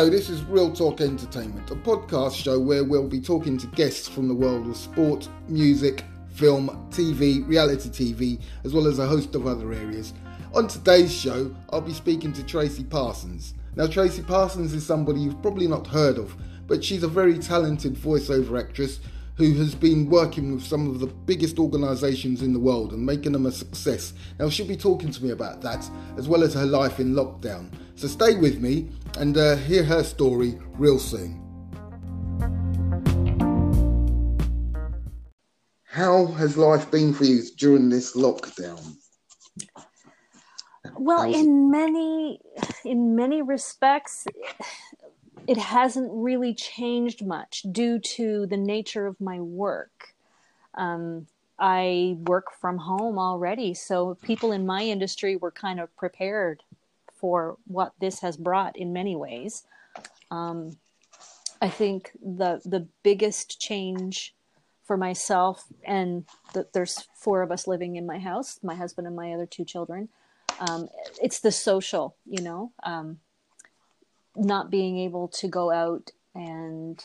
Hello, this is Real Talk Entertainment, a podcast show where we'll be talking to guests from the world of sport, music, film, TV, reality TV, as well as a host of other areas. On today's show, I'll be speaking to Tracy Parsons. Now, Tracy Parsons is somebody you've probably not heard of, but she's a very talented voiceover actress who has been working with some of the biggest organisations in the world and making them a success. Now, she'll be talking to me about that, as well as her life in lockdown. So stay with me and uh, hear her story real soon. How has life been for you during this lockdown? Well, in many in many respects it hasn't really changed much due to the nature of my work. Um, I work from home already, so people in my industry were kind of prepared for what this has brought in many ways. Um, I think the the biggest change for myself and the, there's four of us living in my house, my husband and my other two children. Um, it's the social, you know, um, not being able to go out and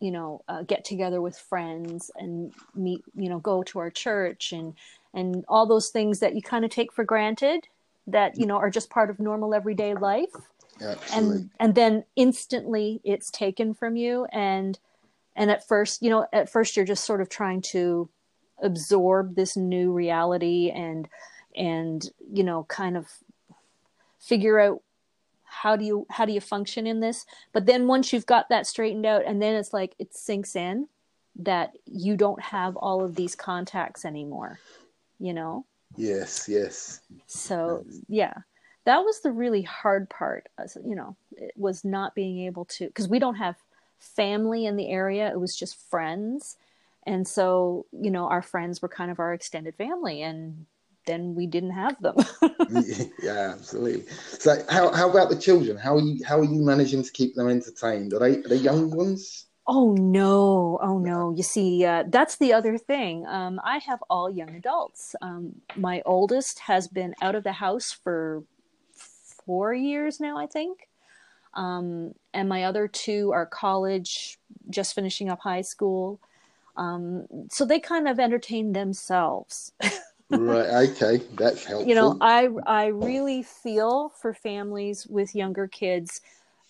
you know uh, get together with friends and meet, you know, go to our church and and all those things that you kind of take for granted that you know are just part of normal everyday life. Absolutely. and and then instantly it's taken from you. And and at first you know at first you're just sort of trying to absorb this new reality and and you know kind of figure out how do you how do you function in this. But then once you've got that straightened out and then it's like it sinks in that you don't have all of these contacts anymore you know Yes, yes. so yeah, that was the really hard part. Uh, you know, it was not being able to because we don't have family in the area. It was just friends, and so you know, our friends were kind of our extended family, and then we didn't have them. yeah, absolutely. So, how how about the children? How are you how are you managing to keep them entertained? Are they are they young ones? Oh no, oh no. You see, uh, that's the other thing. Um, I have all young adults. Um, my oldest has been out of the house for four years now, I think. Um, and my other two are college, just finishing up high school. Um, so they kind of entertain themselves. right. Okay, that's helpful. You know, I I really feel for families with younger kids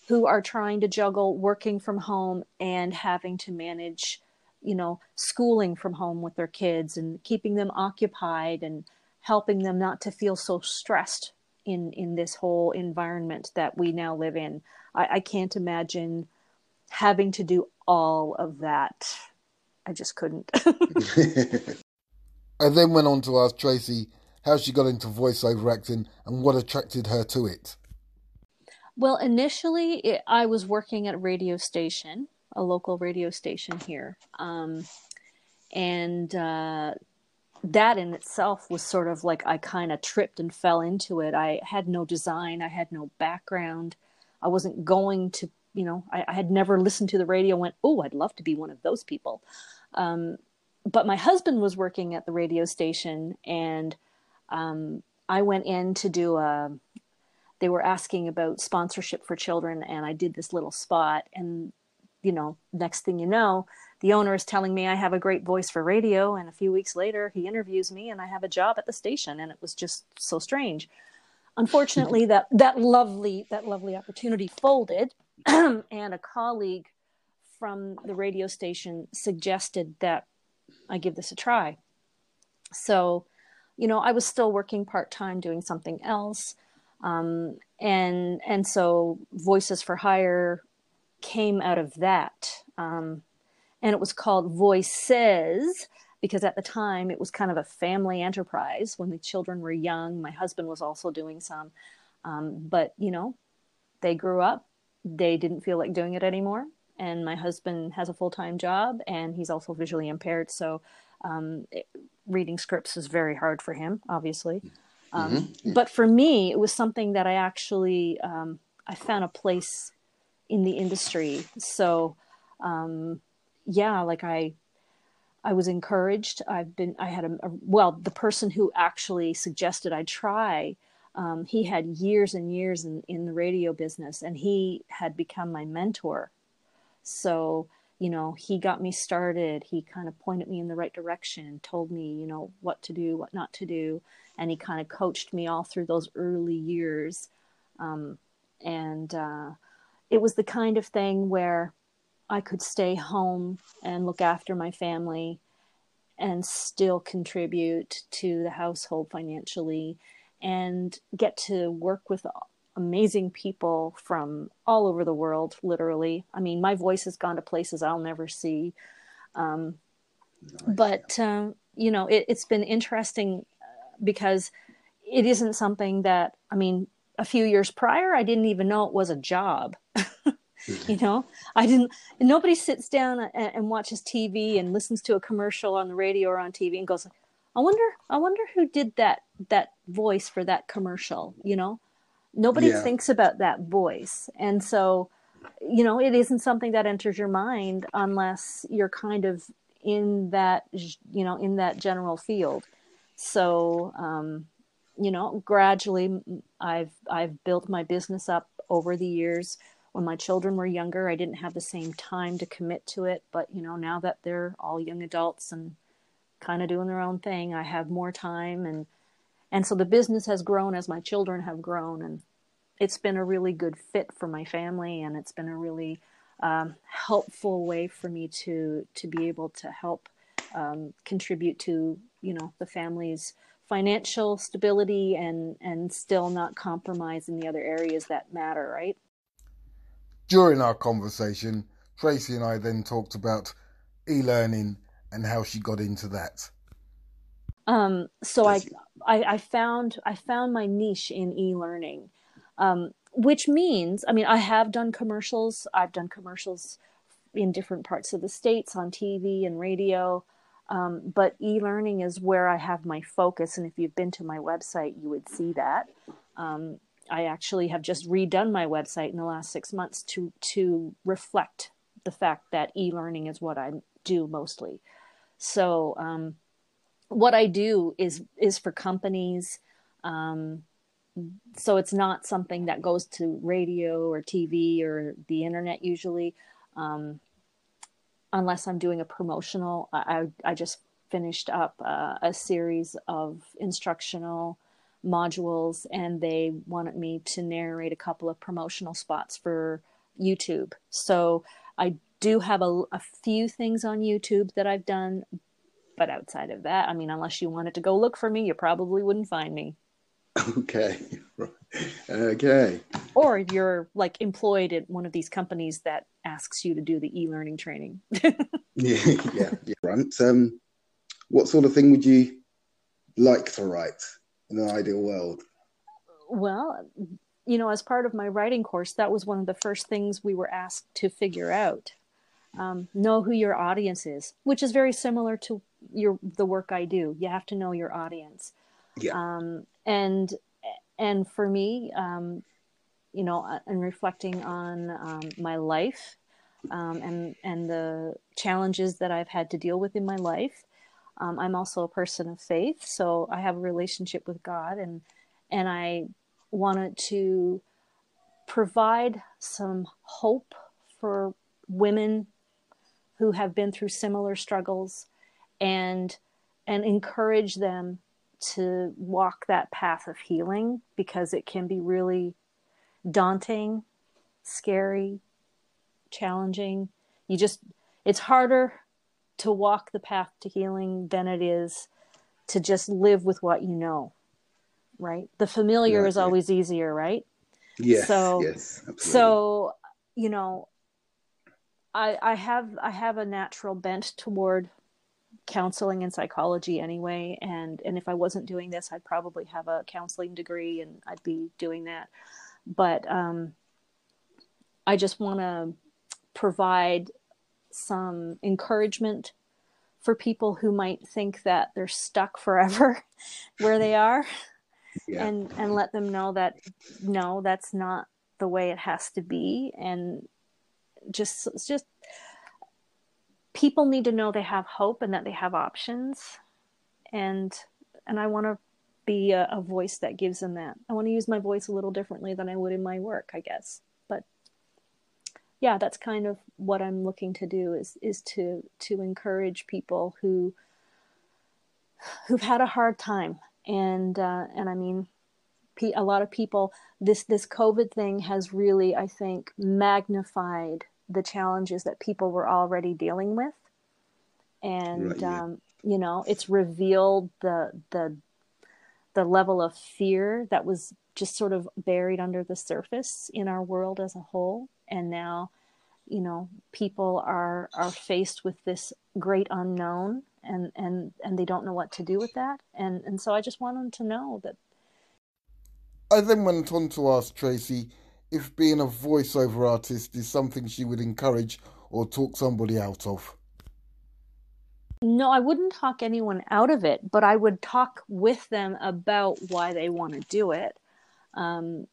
who are trying to juggle working from home and having to manage you know schooling from home with their kids and keeping them occupied and helping them not to feel so stressed in in this whole environment that we now live in. I, I can't imagine having to do all of that. I just couldn't. I then went on to ask tracy how she got into voiceover acting and what attracted her to it well, initially, it, I was working at a radio station, a local radio station here. Um, and uh, that in itself was sort of like I kind of tripped and fell into it. I had no design, I had no background. I wasn't going to, you know, I, I had never listened to the radio went, oh, I'd love to be one of those people. Um, but my husband was working at the radio station and um, I went in to do a, they were asking about sponsorship for children and I did this little spot and you know next thing you know the owner is telling me I have a great voice for radio and a few weeks later he interviews me and I have a job at the station and it was just so strange. Unfortunately that that lovely that lovely opportunity folded and a colleague from the radio station suggested that I give this a try. So you know I was still working part-time doing something else um, and and so Voices for Hire came out of that, um, and it was called Voices because at the time it was kind of a family enterprise when the children were young. My husband was also doing some, um, but you know, they grew up. They didn't feel like doing it anymore, and my husband has a full time job, and he's also visually impaired, so. Um, it, reading scripts is very hard for him, obviously. Um, mm-hmm. But for me, it was something that I actually um, I found a place in the industry. So um, yeah, like I I was encouraged. I've been I had a, a well the person who actually suggested I try. um, he had years and years in, in the radio business and he had become my mentor so you know he got me started he kind of pointed me in the right direction told me you know what to do what not to do and he kind of coached me all through those early years. Um, and uh, it was the kind of thing where i could stay home and look after my family and still contribute to the household financially and get to work with amazing people from all over the world literally. I mean my voice has gone to places i'll never see. Um, nice. but um, you know it, has been interesting because it isn't something that i mean a few years prior i didn't even know it was a job. You know i didn't nobody sits down and, and, watches tv and listens to a commercial on the radio or on tv and goes i wonder i wonder who did that that voice for that commercial you know? Nobody yeah. thinks about that voice. And so you know it isn't something that enters your mind unless you're kind of in that you know in that general field so um you know gradually i've i've built my business up over the years. When my children were younger i didn't have the same time to commit to it but you know now that they're all young adults and kind of doing their own thing i have more time and and so the business has grown as my children have grown and it's been a really good fit for my family and it's been a really um, helpful way for me to to be able to help um, contribute to you know the family's financial stability and and still not compromise in the other areas that matter right during our conversation, Tracy and I then talked about e-learning and how she got into that. Um, so I, I, I found I found my niche in e-learning, um, which means I mean I have done commercials. I've done commercials in different parts of the states on TV and radio. Um, but e-learning is where I have my focus, and if you've been to my website, you would see that. Um, I actually have just redone my website in the last six months to to reflect the fact that e-learning is what I do mostly. So um, what I do is is for companies. Um, so it's not something that goes to radio or TV or the internet usually, um, unless I'm doing a promotional. I I just finished up uh, a series of instructional modules and they wanted me to narrate a couple of promotional spots for YouTube. So I do have a, a, few things on YouTube that I've done, but outside of that, I mean, unless you wanted to go look for me, you probably wouldn't find me. Okay. okay. Or you're like employed at one of these companies that asks you to do the e-learning training. yeah, yeah, yeah. Right. Um, what sort of thing would you like to write? in an ideal world? Well, you know, as part of my writing course, that was one of the first things we were asked to figure out. Um, know who your audience is, which is very similar to your the work I do. You have to know your audience. Yeah. Um, and and for me, um, you know, uh, and reflecting on um, my life um, and and the challenges that I've had to deal with in my life, um, I'm also a person of faith, so I have a relationship with God, and and I wanted to provide some hope for women who have been through similar struggles, and and encourage them to walk that path of healing because it can be really daunting, scary, challenging. You just it's harder to walk the path to healing than it is to just live with what you know right the familiar yeah, is yeah. always easier right yes so yes absolutely. so you know i i have i have a natural bent toward counseling and psychology anyway and and if i wasn't doing this i'd probably have a counseling degree and i'd be doing that but um i just want to provide some encouragement for people who might think that they're stuck forever where they are yeah. and and let them know that no that's not the way it has to be and just it's just people need to know they have hope and that they have options and and I want to be a, a voice that gives them that. I want to use my voice a little differently than I would in my work, I guess. But yeah, that's kind of what I'm looking to do is is to to encourage people who who've had a hard time and uh, and I mean a lot of people this this covid thing has really i think magnified the challenges that people were already dealing with and right, yeah. um, you know it's revealed the the the level of fear that was just sort of buried under the surface in our world as a whole and now you know people are are faced with this great unknown and and and they don't know what to do with that and and so i just want them to know that I then went on to ask Tracy if being a voiceover artist is something she would encourage or talk somebody out of. No, I wouldn't talk anyone out of it, but I would talk with them about why they want to do it. Um,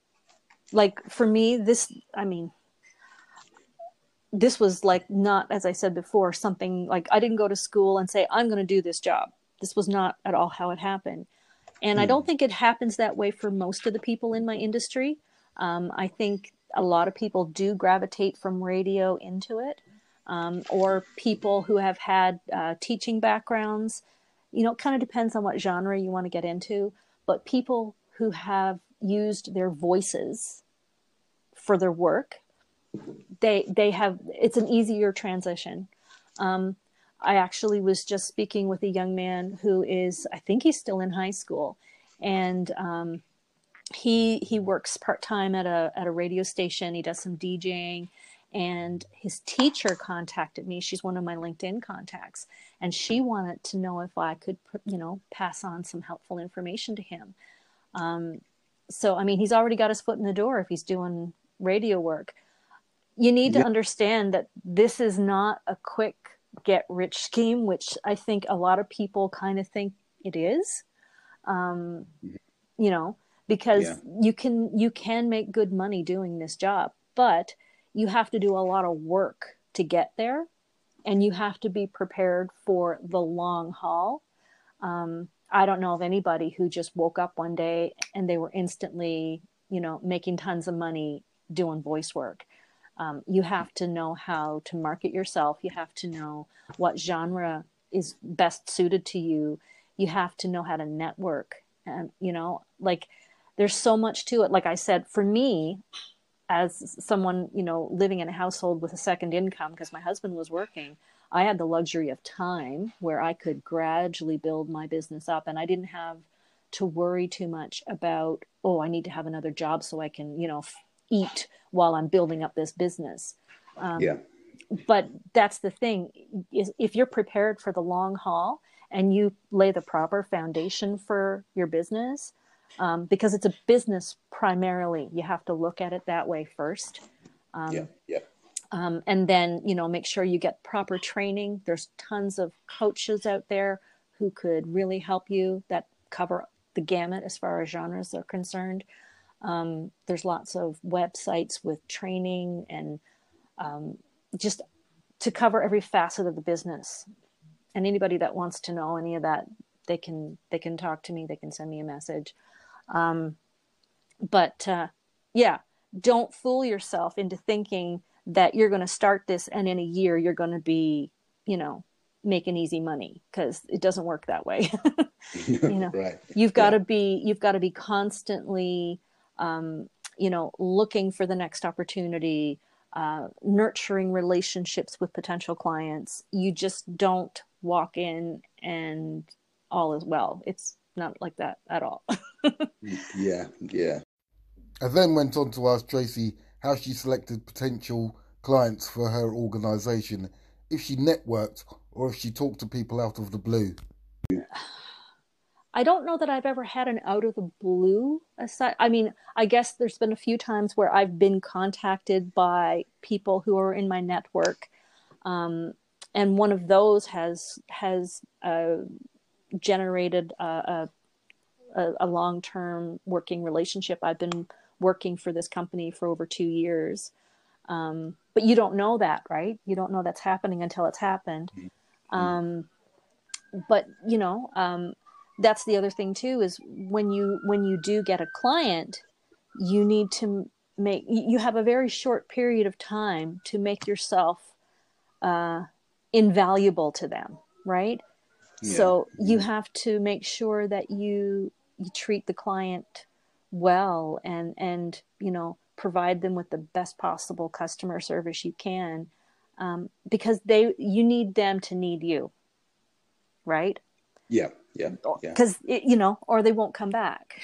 like for me, this, I mean, this was like not, as I said before, something like I didn't go to school and say, I'm going to do this job. This was not at all how it happened. And mm. I hmm. don't think it happens that way for most of the people in my industry. Um, I think a lot of people do gravitate from radio into it, um, or people who have had uh, teaching backgrounds. You know, it kind of depends on what genre you want to get into, but people who have used their voices for their work, they they have it's an easier transition. Um, I actually was just speaking with a young man who is, I think he's still in high school, and um, he he works part time at a at a radio station. He does some DJing, and his teacher contacted me. She's one of my LinkedIn contacts, and she wanted to know if I could, you know, pass on some helpful information to him. Um, so, I mean, he's already got his foot in the door if he's doing radio work. You need to understand that this is not a quick get rich scheme, which I think a lot of people kind of think it is. Um, you know, because yeah. you can you can make good money doing this job, but you have to do a lot of work to get there, and you have to be prepared for the long haul. Um, I don't know of anybody who just woke up one day and they were instantly, you know, making tons of money doing voice work. Um, you have to know how to market yourself. You have to know what genre is best suited to you. You have to know how to network. And, you know, like there's so much to it. Like I said, for me, as someone, you know, living in a household with a second income because my husband was working, I had the luxury of time where I could gradually build my business up and I didn't have to worry too much about, oh, I need to have another job so I can, you know, eat while I'm building up this business. Um, yeah. But that's the thing is if you're prepared for the long haul and you lay the proper foundation for your business, um, because it's a business primarily, you have to look at it that way first. Um, yeah. Yeah. Um, and then you know make sure you get proper training there's tons of coaches out there who could really help you that cover the gamut as far as genres are concerned um, there's lots of websites with training and um, just to cover every facet of the business. And anybody that wants to know any of that, they can they can talk to me. They can send me a message. Um, but uh, yeah, don't fool yourself into thinking that you're going to start this and in a year you're going to be, you know, making easy money because it doesn't work that way. you know, right. you've got to yeah. be you've got to be constantly um, you know, looking for the next opportunity, uh, nurturing relationships with potential clients. You just don't walk in and all is well. It's not like that at all. yeah, yeah. I then went on to ask Tracy how she selected potential clients for her organization, if she networked or if she talked to people out of the blue. I don't know that I've ever had an out of the blue aside. I mean, I guess there's been a few times where I've been contacted by people who are in my network, um, and one of those has has uh, generated a, a, a long term working relationship. I've been working for this company for over two years, um, but you don't know that, right? You don't know that's happening until it's happened. Mm-hmm. Um, but you know um, that's the other thing too is when you when you do get a client you need to make you have a very short period of time to make yourself uh, invaluable to them right yeah. so you have to make sure that you you treat the client well and and you know provide them with the best possible customer service you can um, because they you need them to need you right yeah yeah because yeah. you know or they won't come back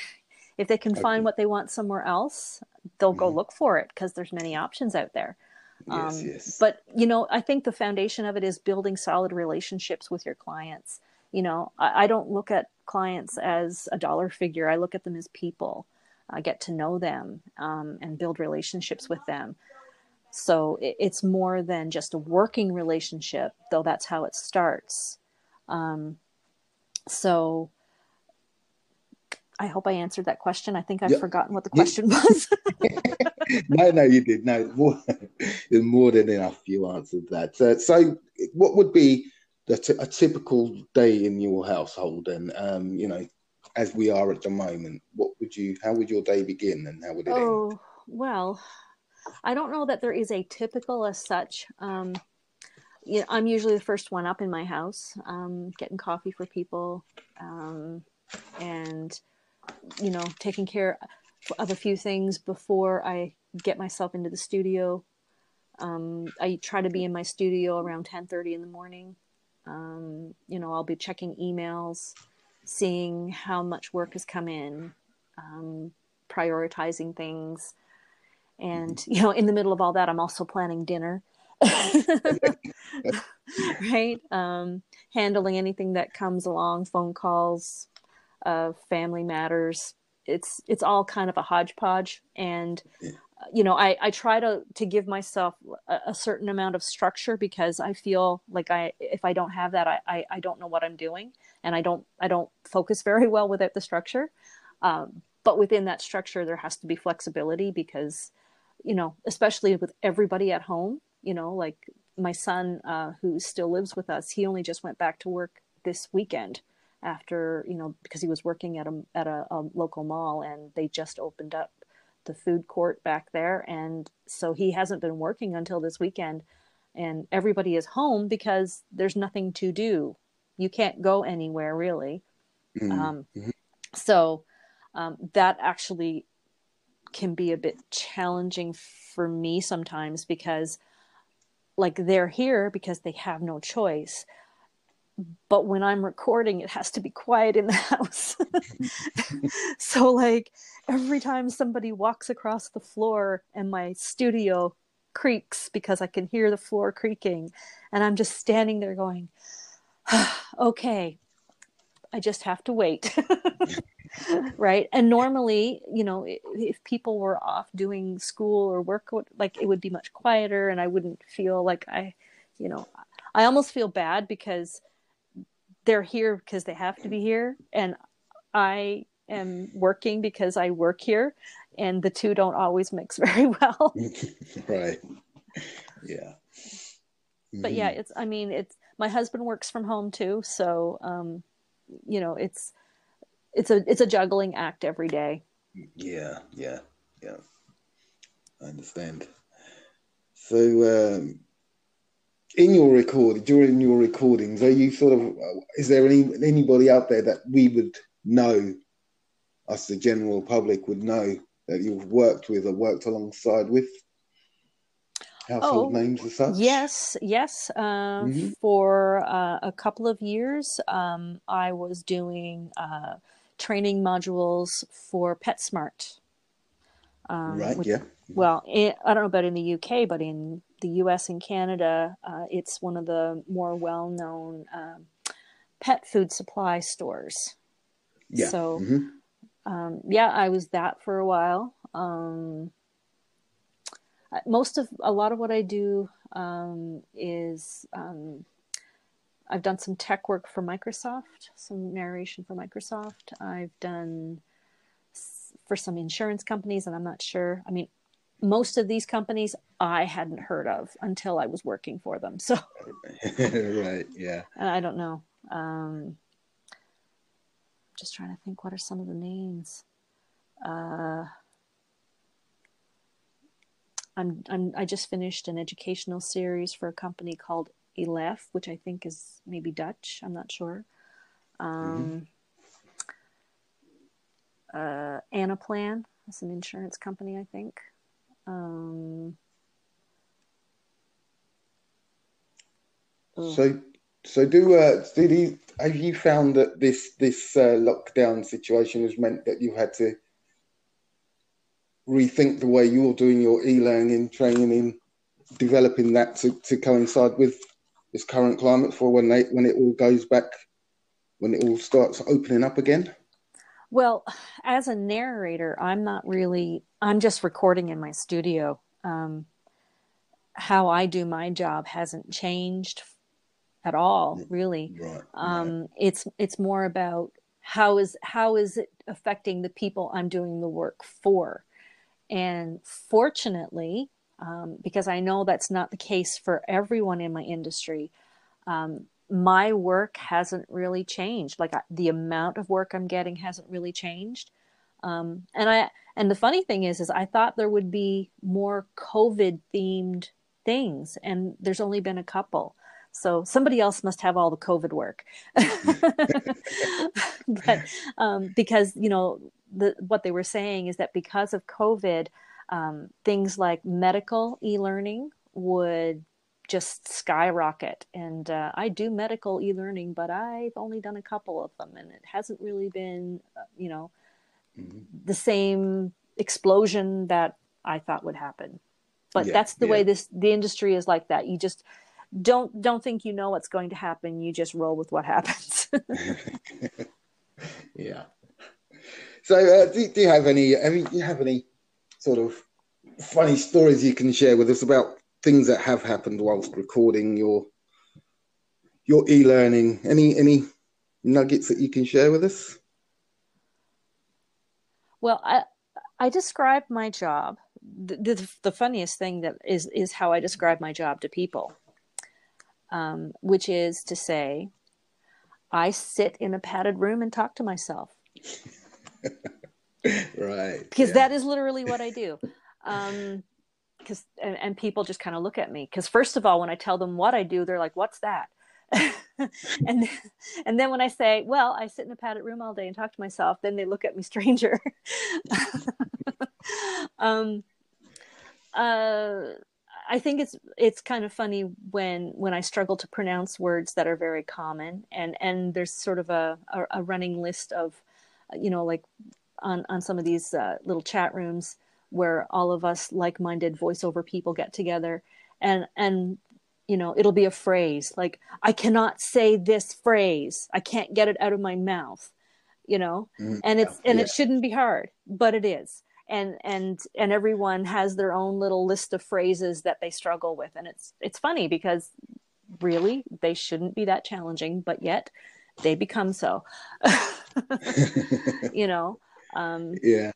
if they can okay. find what they want somewhere else they'll go mm-hmm. look for it because there's many options out there yes, um, yes. but you know i think the foundation of it is building solid relationships with your clients you know I, I don't look at clients as a dollar figure i look at them as people I get to know them um, and build relationships with them so it, it's more than just a working relationship though that's how it starts um, so I hope I answered that question. I think I've yep. forgotten what the question yep. was. no, no, you did. No, more, more than enough. You answered that. So, so what would be the a typical day in your household? And um, you know, as we are at the moment, what would you? How would your day begin, and how would it oh, end? well, I don't know that there is a typical as such. Um, you know, I'm usually the first one up in my house, um, getting coffee for people, um, and you know, taking care of a few things before I get myself into the studio. Um, I try to be in my studio around 10:30 in the morning. Um, you know, I'll be checking emails, seeing how much work has come in, um, prioritizing things, and you know, in the middle of all that, I'm also planning dinner. right? Um, handling anything that comes along, phone calls, uh, family matters. It's it's all kind of a hodgepodge, and you know, I, I try to to give myself a, a, certain amount of structure because I feel like I if I don't have that, I, I, I don't know what I'm doing, and I don't I don't focus very well without the structure. Um, but within that structure, there has to be flexibility because, you know, especially with everybody at home, you know like my son uh, who still lives with us he only just went back to work this weekend after you know because he was working at a at a, a, local mall and they just opened up the food court back there. And so he hasn't been working until this weekend. And everybody is home because there's nothing to do. You can't go anywhere really. Mm-hmm. Um, mm-hmm. so um, that actually can be a bit challenging for me sometimes because like they're here because they have no choice but when i'm recording it has to be quiet in the house. So like every time somebody walks across the floor and my studio creaks because i can hear the floor creaking and i'm just standing there going okay i just have to wait. Right? And normally you know if people were off doing school or work like it would be much quieter and i wouldn't feel like i you know i almost feel bad because they're here because they have to be here and i am working because i work here and the two don't always mix very well right yeah but yeah it's i mean it's my husband works from home too so um you know it's it's a it's a juggling act every day. Yeah, yeah, yeah. I understand. So, um, in your record during your recordings, are you sort of is there any anybody out there that we would know, us the general public would know that you've worked with or worked alongside with? household oh, names as such? Yes, yes. Um, mm-hmm. For uh, a couple of years, um, I was doing uh, training modules for PetSmart. Um, right. Which, yeah. Well, it, I don't know about in the UK, but in the US and Canada, uh, it's one of the more well-known um, pet food supply stores. Yeah. So, mm-hmm. um, yeah, I was that for a while. Um, most of a lot of what I do um, is um, I've done some tech work for Microsoft, some narration for Microsoft. I've done for some insurance companies, and I'm not sure. I mean, most of these companies I hadn't heard of until I was working for them. So, right, yeah. I don't know. Um, I'm just trying to think what are some of the names. Uh, I'm, I'm I just finished an educational series for a company called Elef, which I think is maybe Dutch. I'm not sure. Um, mm-hmm. uh, Anaplan, that's an insurance company, I think. Um, so, so do uh, did you have you found that this this uh, lockdown situation has meant that you've had to rethink the way you're doing your e-learning training, in developing that to, to coincide with this current climate for when they when it all goes back, when it all starts opening up again? Well, as a narrator, I'm not really. I'm just recording in my studio. Um, how I do my job hasn't changed at all, really. Right. Um, right. It's it's more about how is how is it affecting the people I'm doing the work for. And fortunately, um, because I know that's not the case for everyone in my industry, um, my work hasn't really changed. Like I, the amount of work I'm getting hasn't really changed. Um, and I and the funny thing is, is I thought there would be more COVID themed things, and there's only been a couple. So somebody else must have all the COVID work. but um, because you know the, what they were saying is that because of COVID, um, things like medical e-learning would just skyrocket. And uh, I do medical e-learning, but I've only done a couple of them, and it hasn't really been, uh, you know, mm-hmm. the same explosion that I thought would happen. But yeah, that's the yeah. way this the industry is like that. You just don't don't think you know what's going to happen. You just roll with what happens. yeah. So, uh, do, do, you have any? I mean, do you have any sort of funny stories you can share with us about things that have happened whilst recording your your e-learning? Any any nuggets that you can share with us? Well, I I describe my job. The, the, the funniest thing that is is how I describe my job to people, um, which is to say, I sit in a padded room and talk to myself. right. Because yeah. that is literally what I do. Um, because and, and, people just kind of look at me because first of all, when I tell them what I do, they're like, "What's that?" and and then when I say, "Well, I sit in a padded room all day and talk to myself," then they look at me stranger. um, uh, I think it's it's kind of funny when when I struggle to pronounce words that are very common, and and there's sort of a a, a running list of, you know, like on on some of these uh, little chat rooms where all of us like-minded voiceover people get together. And and you know it'll be a phrase like i cannot say this phrase. I can't get it out of my mouth you know? Mm, and it's and yeah. it shouldn't be hard but it is. And and and everyone has their own little list of phrases that they struggle with. And it's it's funny because really they shouldn't be that challenging but yet they become so. You know? Um yeah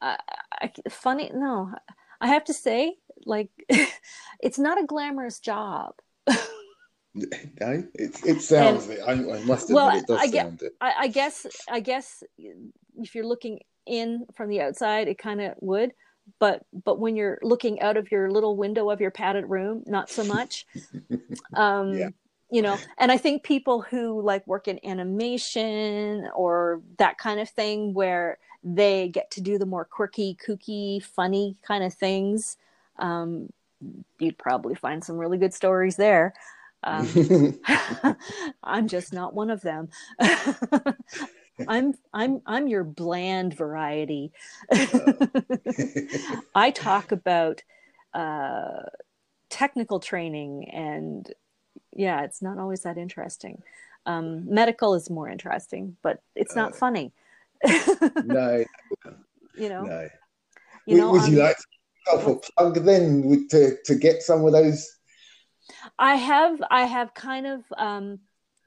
I, I, funny no i have to say like it's not a glamorous job it, it sounds and. I, I, must admit well, it does I, sound it. I, I guess I guess if you're looking in from the outside, it kind of would. But but when you're looking out of your little window of your padded room, not so much. um, yeah. You know, and I think people who like work in animation or that kind of thing, where they get to do the more quirky, kooky, funny kind of things. Um, you'd probably find some really good stories there. Um, I'm just not one of them. I'm I'm I'm your bland variety. I talk about uh, technical training, and yeah, it's not always that interesting. Um, medical is more interesting, but it's not uh, funny no. You know. No. You know, would, you um, like to plug then to to get some of those? I have I have kind of um,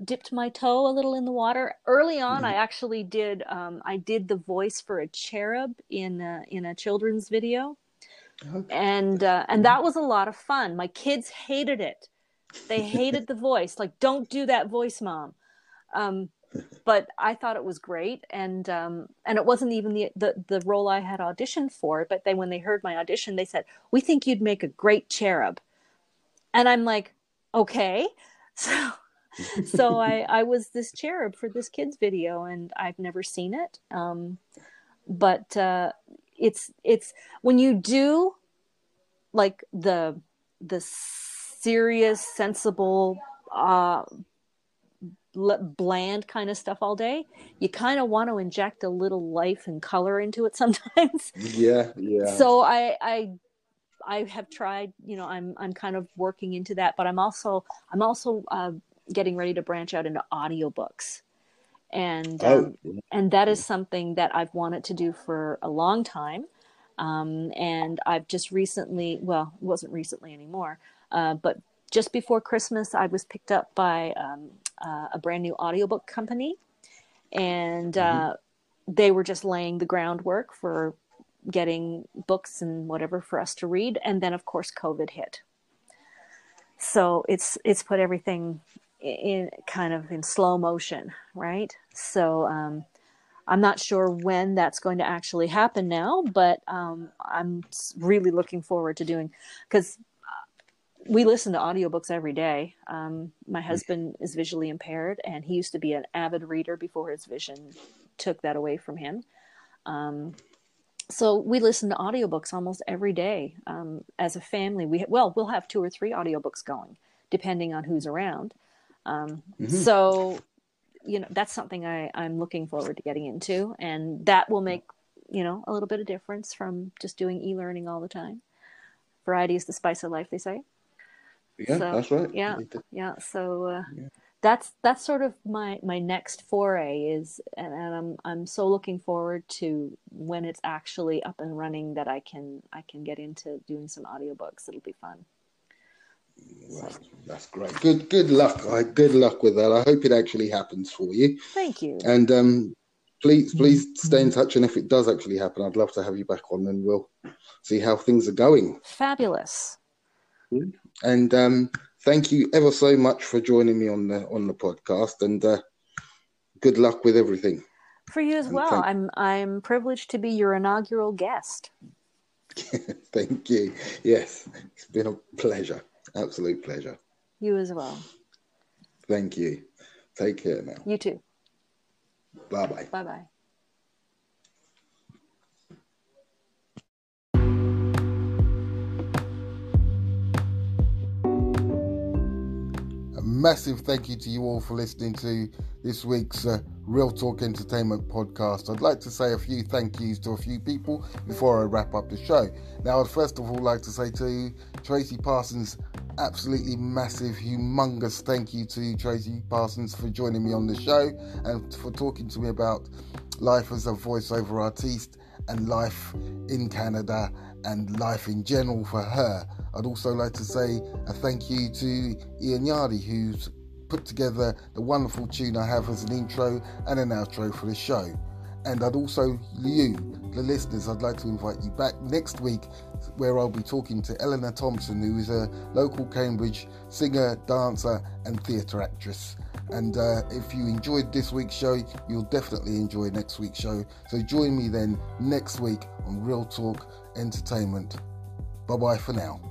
dipped my toe a little in the water. Early on, mm-hmm. I actually did um, I did the voice for a cherub in a, in a children's video, okay. and uh, and that was a lot of fun. My kids hated it. They hated the voice. Like, don't do that voice, mom. Um, but I thought it was great, and um, and it wasn't even the, the the role I had auditioned for. But then when they heard my audition, they said, "We think you'd make a great cherub," and I'm like, "Okay." So so I I was this cherub for this kids video, and I've never seen it. Um, but uh, it's it's when you do like the the serious, sensible, uh, bland kind of stuff all day, you kind of want to inject a little life and color into it sometimes. Yeah, yeah. So I I I have tried, you know, I'm I'm kind of working into that, but I'm also I'm also uh, getting ready to branch out into audiobooks. And um, oh. and that is something that I've wanted to do for a long time. Um, and I've just recently, well, it wasn't recently anymore, uh, but just before Christmas, I was picked up by um, uh, a brand new audiobook company, and mm-hmm. uh, they were just laying the groundwork for getting books and whatever for us to read. And then, of course, COVID hit. So it's it's put everything in kind of in slow motion, right? So um, I'm not sure when that's going to actually happen now, but um, I'm really looking forward to doing because we listen to audiobooks every day. Um, my husband is visually impaired, and he used to be an avid reader before his vision took that away from him. Um, so we listen to audiobooks almost every day um, as a family. We well, we'll have two or three audiobooks going, depending on who's around. Um, mm-hmm. So, you know, that's something I, I'm looking forward to getting into, and that will make you know a little bit of difference from just doing e-learning all the time. Variety is the spice of life, they say. Yeah, so, that's right. Yeah, yeah. So uh, yeah. that's that's sort of my my next foray is, and, and, I'm I'm so looking forward to when it's actually up and running that I can I can get into doing some audiobooks. It'll be fun. Well, so. That's great. Good good luck. Good luck with that. I hope it actually happens for you. Thank you. And um, please please stay in touch. And if it does actually happen, I'd love to have you back on, and we'll see how things are going. Fabulous. And um, thank you ever so much for joining me on the on the podcast. And uh, good luck with everything. For you as and well. Thank- I'm I'm privileged to be your inaugural guest. thank you. Yes, it's been a pleasure. Absolute pleasure. You as well. Thank you. Take care now. You too. Bye bye. Bye bye. Massive thank you to you all for listening to this week's uh, Real Talk Entertainment podcast. I'd like to say a few thank yous to a few people before I wrap up the show. Now, I'd first of all like to say to Tracy Parsons, absolutely massive, humongous thank you to Tracy Parsons for joining me on the show and for talking to me about life as a voiceover artiste and life in Canada and life in general for her. I'd also like to say a thank you to Ian Yardy, who's put together the wonderful tune I have as an intro and an outro for the show. And I'd also, you, the listeners, I'd like to invite you back next week where I'll be talking to Eleanor Thompson, who is a local Cambridge singer, dancer, and theatre actress. And uh, if you enjoyed this week's show, you'll definitely enjoy next week's show. So join me then next week on Real Talk Entertainment. Bye bye for now.